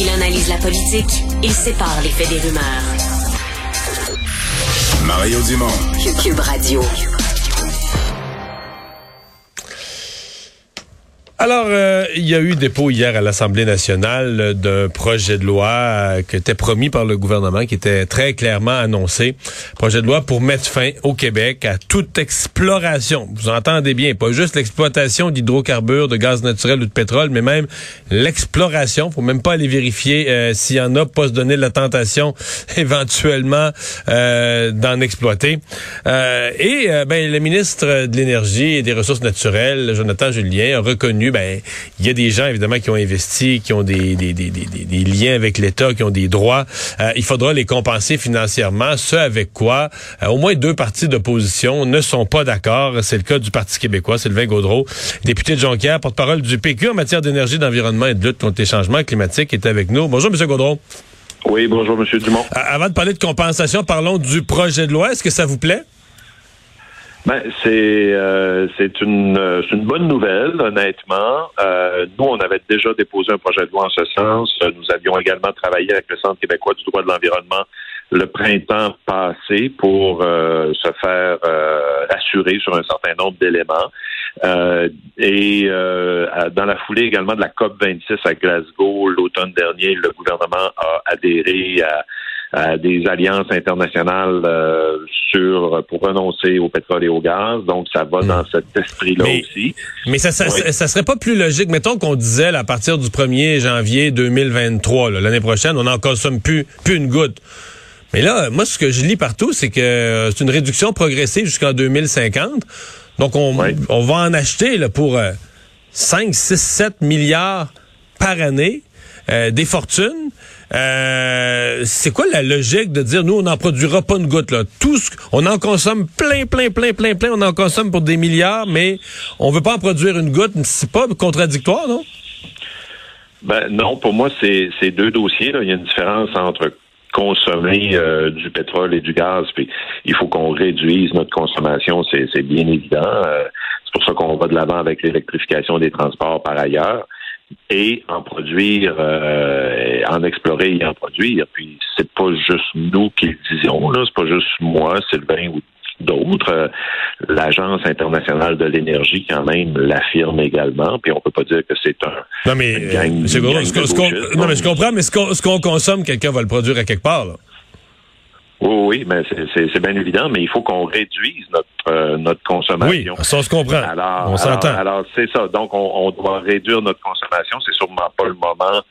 Il analyse la politique, il sépare les faits des rumeurs. Mario Dumont. Cube Radio. Alors, euh, il y a eu dépôt hier à l'Assemblée nationale euh, d'un projet de loi euh, qui était promis par le gouvernement, qui était très clairement annoncé. Projet de loi pour mettre fin au Québec à toute exploration. Vous entendez bien, pas juste l'exploitation d'hydrocarbures, de gaz naturel ou de pétrole, mais même l'exploration. Faut même pas aller vérifier s'il y en a, pas se donner la tentation éventuellement d'en exploiter. et ben, le ministre de l'Énergie et des Ressources naturelles, Jonathan Julien, a reconnu ben il y a des gens évidemment qui ont investi, qui ont des, des, des, des liens avec l'État, qui ont des droits. Euh, il faudra les compenser financièrement. Ce avec quoi euh, au moins deux partis d'opposition ne sont pas d'accord. C'est le cas du Parti québécois, Sylvain Gaudreau, député de Jonquière, porte-parole du PQ en matière d'énergie, d'environnement et de lutte contre les changements climatiques, est avec nous. Bonjour, Monsieur Gaudreau. Oui, bonjour, Monsieur Dumont. avant de parler de compensation, parlons du projet de loi. Est-ce que ça vous plaît? Ben, c'est euh, c'est une, euh, une bonne nouvelle, honnêtement. Euh, nous, on avait déjà déposé un projet de loi en ce sens. Nous avions également travaillé avec le Centre québécois du droit de l'environnement le printemps passé pour se faire assurer sur un certain nombre d'éléments. et dans la foulée également de la COP 26 à Glasgow l'automne dernier, le gouvernement a adhéré à des alliances internationales euh, sur pour renoncer au pétrole et au gaz. Donc, ça va dans hmm. cet esprit-là aussi. Mais ça, ça, ça, serait pas plus logique, mettons qu'on disait à partir du 1er janvier 2023, l'année prochaine, on n'en consomme plus, plus une goutte. Mais là, moi, ce que je lis partout, c'est que euh, c'est une réduction progressive jusqu'en 2050. Donc, on, on va en acheter là, pour 5, 6, 7 milliards par année, euh, des fortunes. Euh, c'est quoi la logique de dire nous on n'en produira pas une goutte là? Tout ce, on en consomme plein plein plein plein plein, on en consomme pour des milliards, mais on veut pas en produire une goutte. C'est pas contradictoire, non? Ben non, pour moi c'est deux dossiers. Là. Il y a une différence entre consommer euh, du pétrole et du gaz, puis il faut qu'on réduise notre consommation, c'est bien évident. Euh, c'est pour ça qu'on va de l'avant avec l'électrification des transports par ailleurs et en produire, euh, en explorer et en produire. Puis c'est pas juste nous qui le disons, là, c'est pas juste moi, Sylvain ou d'autres. Euh, L'Agence internationale de l'énergie, quand même, l'affirme également. Puis on peut pas dire que c'est un. Non, mais, gang, ce non, mais je comprends, mais ce qu'on consomme, quelqu'un va le produire à quelque part, là. Oui, oui, mais c'est bien évident, mais il faut qu'on réduise notre euh, notre consommation. Oui, ça on se comprend. Alors, on s'entend. Alors, c'est ça. Donc, on, on, doit réduire notre consommation. C'est sûrement pas le moment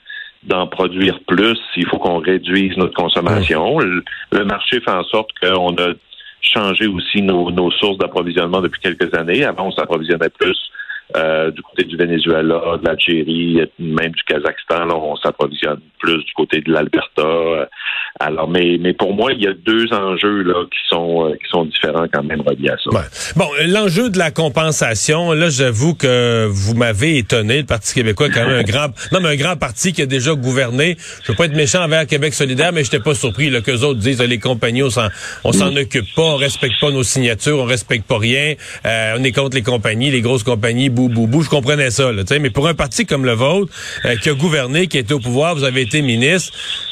d'en produire plus. Il faut qu'on réduise notre consommation. Le, le, marché fait en sorte qu'on a changé aussi nos, nos sources d'approvisionnement depuis quelques années. Avant, on s'approvisionnait plus euh, du côté du Venezuela, de l'Algérie, même du Kazakhstan, là, on s'approvisionne plus du côté de l'Alberta. Alors, mais, mais pour moi, il y a deux enjeux là qui sont euh, qui sont différents quand même reliés à ça. Bon, l'enjeu de la compensation, là, j'avoue que vous m'avez étonné. Le Parti québécois, quand même un grand, non, mais un grand parti qui a déjà gouverné. Je veux pas être méchant envers Québec solidaire, mais j'étais pas surpris que qu'eux autres disent les compagnies, on s'en on s'en mm. occupe pas, on respecte pas nos signatures, on respecte pas rien, euh, on est contre les compagnies, les grosses compagnies bou, je comprenais ça. Là, mais pour un parti comme le vôtre, euh, qui a gouverné, qui était au pouvoir, vous avez été ministre,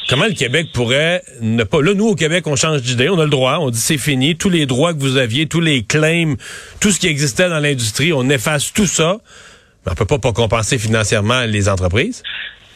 comment le Québec pourrait ne pas... Là, nous, au Québec, on change d'idée, on a le droit, on dit c'est fini, tous les droits que vous aviez, tous les claims, tout ce qui existait dans l'industrie, on efface tout ça. Mais on peut pas, pas compenser financièrement les entreprises.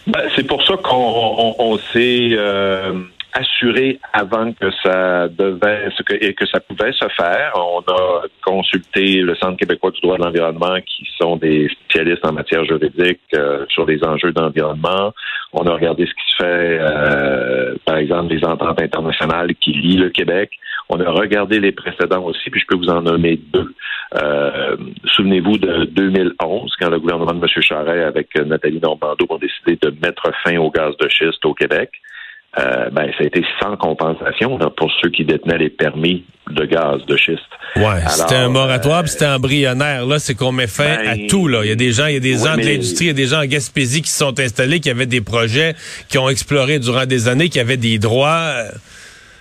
Ben, c'est pour ça qu'on on, on s'est euh, assuré avant que ça devait et que ça pouvait se faire. On a consulté le Centre québécois du droit de l'environnement, qui sont des spécialistes en matière juridique euh, sur les enjeux d'environnement. On a regardé ce qui se fait, euh, par exemple, les ententes internationales qui lient le Québec. On a regardé les précédents aussi, puis je peux vous en nommer deux. Euh, souvenez-vous de 2011, quand le gouvernement de M. Charest avec Nathalie Normando ont décidé de mettre fin au gaz de schiste au Québec. Euh, ben, ça a été sans compensation pour ceux qui détenaient les permis de gaz de schiste. Ouais, c'était un moratoire, euh, c'était embryonnaire. Là, c'est qu'on met fin à ben, tout. Là, il y a des gens, il y a des gens de l'industrie, il y a des gens en Gaspésie qui se sont installés, qui avaient des projets, qui ont exploré durant des années, qui avaient des droits.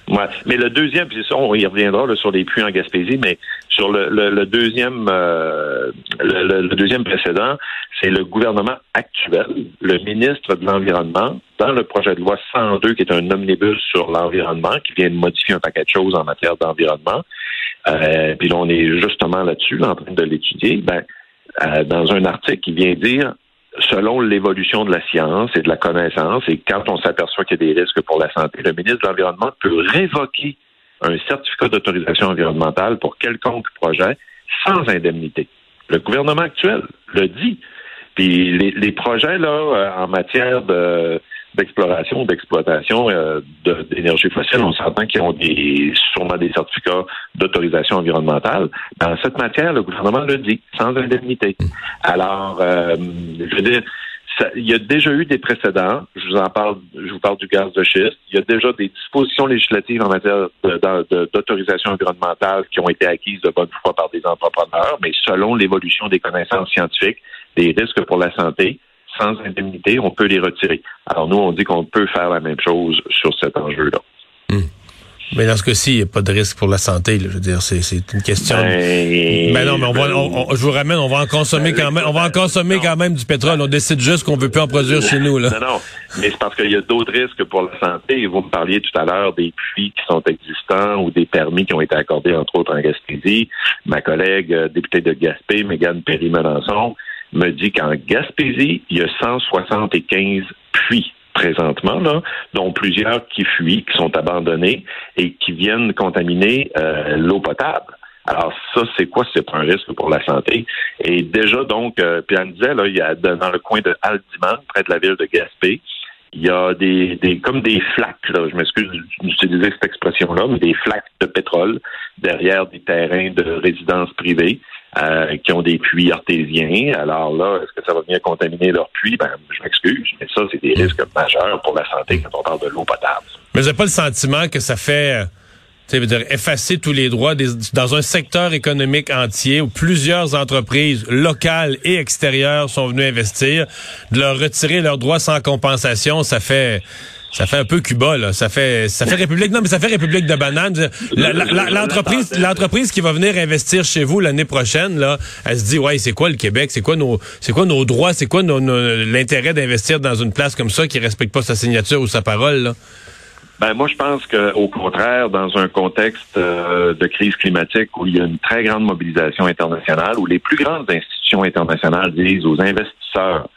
Ouais. Mais le deuxième, puis ça, on y reviendra là, sur les puits en Gaspésie, mais sur le, le, deuxième euh, le, le, deuxième précédent, c'est le gouvernement actuel, le ministre de l'Environnement, dans le projet de loi 102, qui est un omnibus sur l'environnement, qui vient de modifier un paquet de choses en matière d'environnement. Euh, puis là, on est justement là-dessus, en train de l'étudier. Ben, euh, dans un article qui vient dire selon l'évolution de la science et de la connaissance, et quand on s'aperçoit qu'il y a des risques pour la santé, le ministre de l'Environnement peut révoquer un certificat d'autorisation environnementale pour quelconque projet sans indemnité. Le gouvernement actuel le dit. Puis les, projets là euh, en matière de d'exploration, d'exploitation euh, d'énergie fossile, on s'entend qu'ils ont des sûrement des certificats d'autorisation environnementale. Dans cette matière, le gouvernement le dit, sans indemnité. Alors, euh, je veux dire, il y a déjà eu des précédents. Je vous en parle, je vous parle du gaz de schiste. Il y a déjà des dispositions législatives en matière d'autorisation environnementale qui ont été acquises de bonne foi par des entrepreneurs, mais selon l'évolution des connaissances scientifiques, des risques pour la santé, sans indemnité, on peut les retirer. Alors nous, on dit qu'on peut faire la même chose sur cet enjeu-là. Hmm. Mais dans ce cas-ci, il n'y a pas de risque pour la santé. Je veux dire, c'est, une question. Ben, ben non, mais on va, je vous ramène, on va en consommer quand même. On va en consommer quand même du pétrole. On décide juste qu'on veut plus en produire chez nous. Là. Non, non. Mais c'est parce qu'il y a d'autres risques pour la santé. Vous me parliez tout à l'heure des puits qui sont existants ou des permis qui ont été accordés, entre autres en Gaspésie. Ma collègue euh, députée de Gaspé, Mégane Perry-Melançon, me dit qu'en Gaspésie, il y a 175 puits présentement, là, dont plusieurs qui fuient, qui sont abandonnés et qui viennent contaminer euh, l'eau potable. Alors ça, c'est quoi? C'est un risque pour la santé. Et déjà, donc, euh, puis elle disait, là, il y a dans le coin de Aldiman, près de la ville de Gaspé, il y a des, des comme des flaques, là, je m'excuse d'utiliser cette expression-là, mais des flaques de pétrole derrière des terrains de résidence privée. Euh, qui ont des puits artésiens. Alors là, est-ce que ça va venir contaminer leurs puits? Ben, je m'excuse, mais ça, c'est des risques majeurs pour la santé quand on parle de l'eau potable. Mais j'ai pas le sentiment que ça fait euh, dire, effacer tous les droits dans un secteur économique entier où plusieurs entreprises locales et extérieures sont venues investir, de leur retirer leurs droits sans compensation, ça fait ça fait un peu Cuba, là. Ça fait, ça fait République. Non, mais ça fait République de banane. L'entreprise, l'entreprise qui va venir investir chez vous l'année prochaine, là, elle se dit, ouais, c'est quoi le Québec? C'est quoi nos, c'est quoi nos droits? C'est quoi l'intérêt d'investir dans une place comme ça qui respecte pas sa signature ou sa parole, là? Ben moi, je pense qu'au contraire, dans un contexte euh, de crise climatique où il y a une très grande mobilisation internationale, où les plus grandes institutions internationales disent aux investisseurs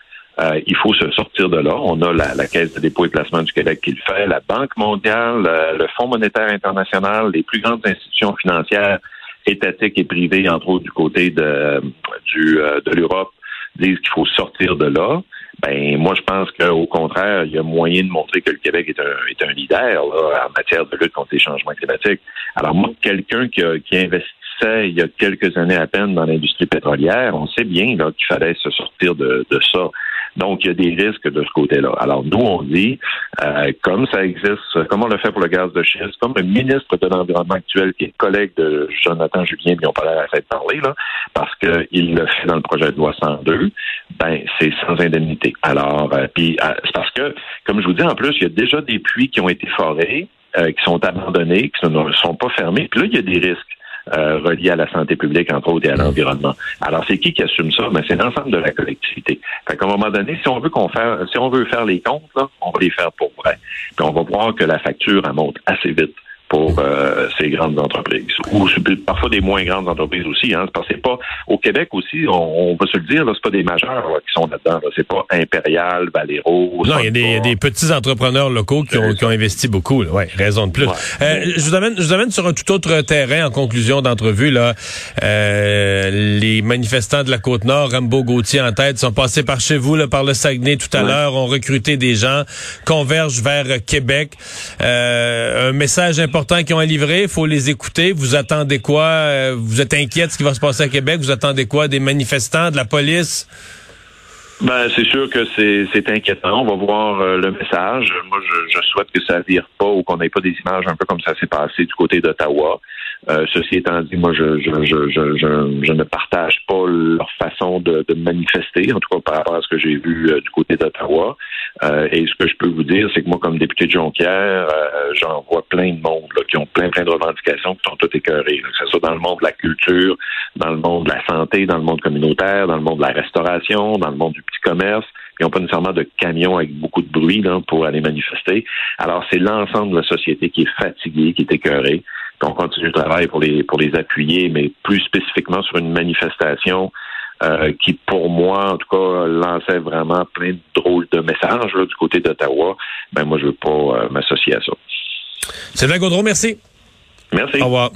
euh, il faut se sortir de là. On a la, Caisse de dépôt et placement du Québec qui le fait, la Banque mondiale, euh, le Fonds monétaire international, les plus grandes institutions financières étatiques et privées, entre autres du côté de, du, de l'Europe, disent qu'il faut sortir de là. Ben moi je pense qu'au contraire, il y a moyen de montrer que le Québec est un, est un leader en matière de lutte contre les changements climatiques. Alors moi, quelqu'un qui, qui investissait il y a quelques années à peine dans l'industrie pétrolière, on sait bien qu'il fallait se sortir de, de ça. Donc, il y a des risques de ce côté-là. Alors, nous, on dit, euh, comme ça existe, comme on le fait pour le gaz de schiste, comme le ministre de l'Environnement actuel, qui est collègue de Jonathan Julien, mais on pas l'air de parler, là, parce qu'il le fait dans le projet de loi 102, ben, c'est sans indemnité. Alors, euh, puis, euh, c'est parce que, comme je vous dis, en plus, il y a déjà des puits qui ont été forés, qui sont abandonnés, qui ne sont pas fermés. Puis là, il y a des risques. Euh, reliés à la santé publique, entre autres, et à l'environnement. Alors, c'est qui qui assume ça? Ben, c'est l'ensemble de la collectivité. Fait qu'à un moment donné, si on veut qu'on faire, si on veut faire les comptes, là, on va les faire pour vrai. Puis on va voir que la facture, elle monte assez vite pour euh, ces grandes entreprises. Ou parfois des moins grandes entreprises aussi. Hein, parce que c'est pas au Québec aussi, on, on va se le dire, c'est pas des majeurs qui sont là-dedans. C'est pas Impérial, Valero. Non, il y a des, petits entrepreneurs locaux qui ont, qui ont investi beaucoup. Ouais, raison de plus. Euh, je vous amène, je vous amène sur un tout autre terrain en conclusion d'entrevue là. Euh, les manifestants de la côte nord, Rambo Gauthier en tête, sont passés par chez vous, là, par le Saguenay tout à l'heure, ont recruté des gens, convergent vers Québec. Euh, un message important qu'ils ont à livrer, faut les écouter. Vous attendez quoi? Euh, Vous êtes inquiet de ce qui va se passer à Québec? Vous attendez quoi? Des manifestants, de la police? Ben, c'est sûr que c'est inquiétant. On va voir euh, le message. Moi, je, je, souhaite que ça vire pas ou qu'on n'ait pas des images un peu comme ça s'est passé du côté d'Ottawa. Euh, ceci étant dit, moi, je, je, je, je, ne partage pas leur façon de, de, manifester, en tout cas par rapport à ce que j'ai vu euh, du côté d'Ottawa. Euh, et ce que je peux vous dire, c'est que moi, comme député de Jonquière, j'en vois plein de monde là, qui ont plein, plein de revendications qui sont toutes écœurées, que ce soit dans le monde de la culture, dans le monde de la santé, dans le monde communautaire, dans le monde de la restauration, dans le monde du petit commerce. Ils n'ont pas nécessairement de camions avec beaucoup de bruit là, pour aller manifester. Alors, c'est l'ensemble de la société qui est fatiguée, qui est écœurée qu'on continue le travail pour les pour les appuyer, mais plus spécifiquement sur une manifestation euh, qui, pour moi, en tout cas, lançait vraiment plein de drôles de messages du côté d'Ottawa. Ben moi, je veux pas euh, m'associer à ça. Sylvain Gaudreau, merci. Merci. Au revoir.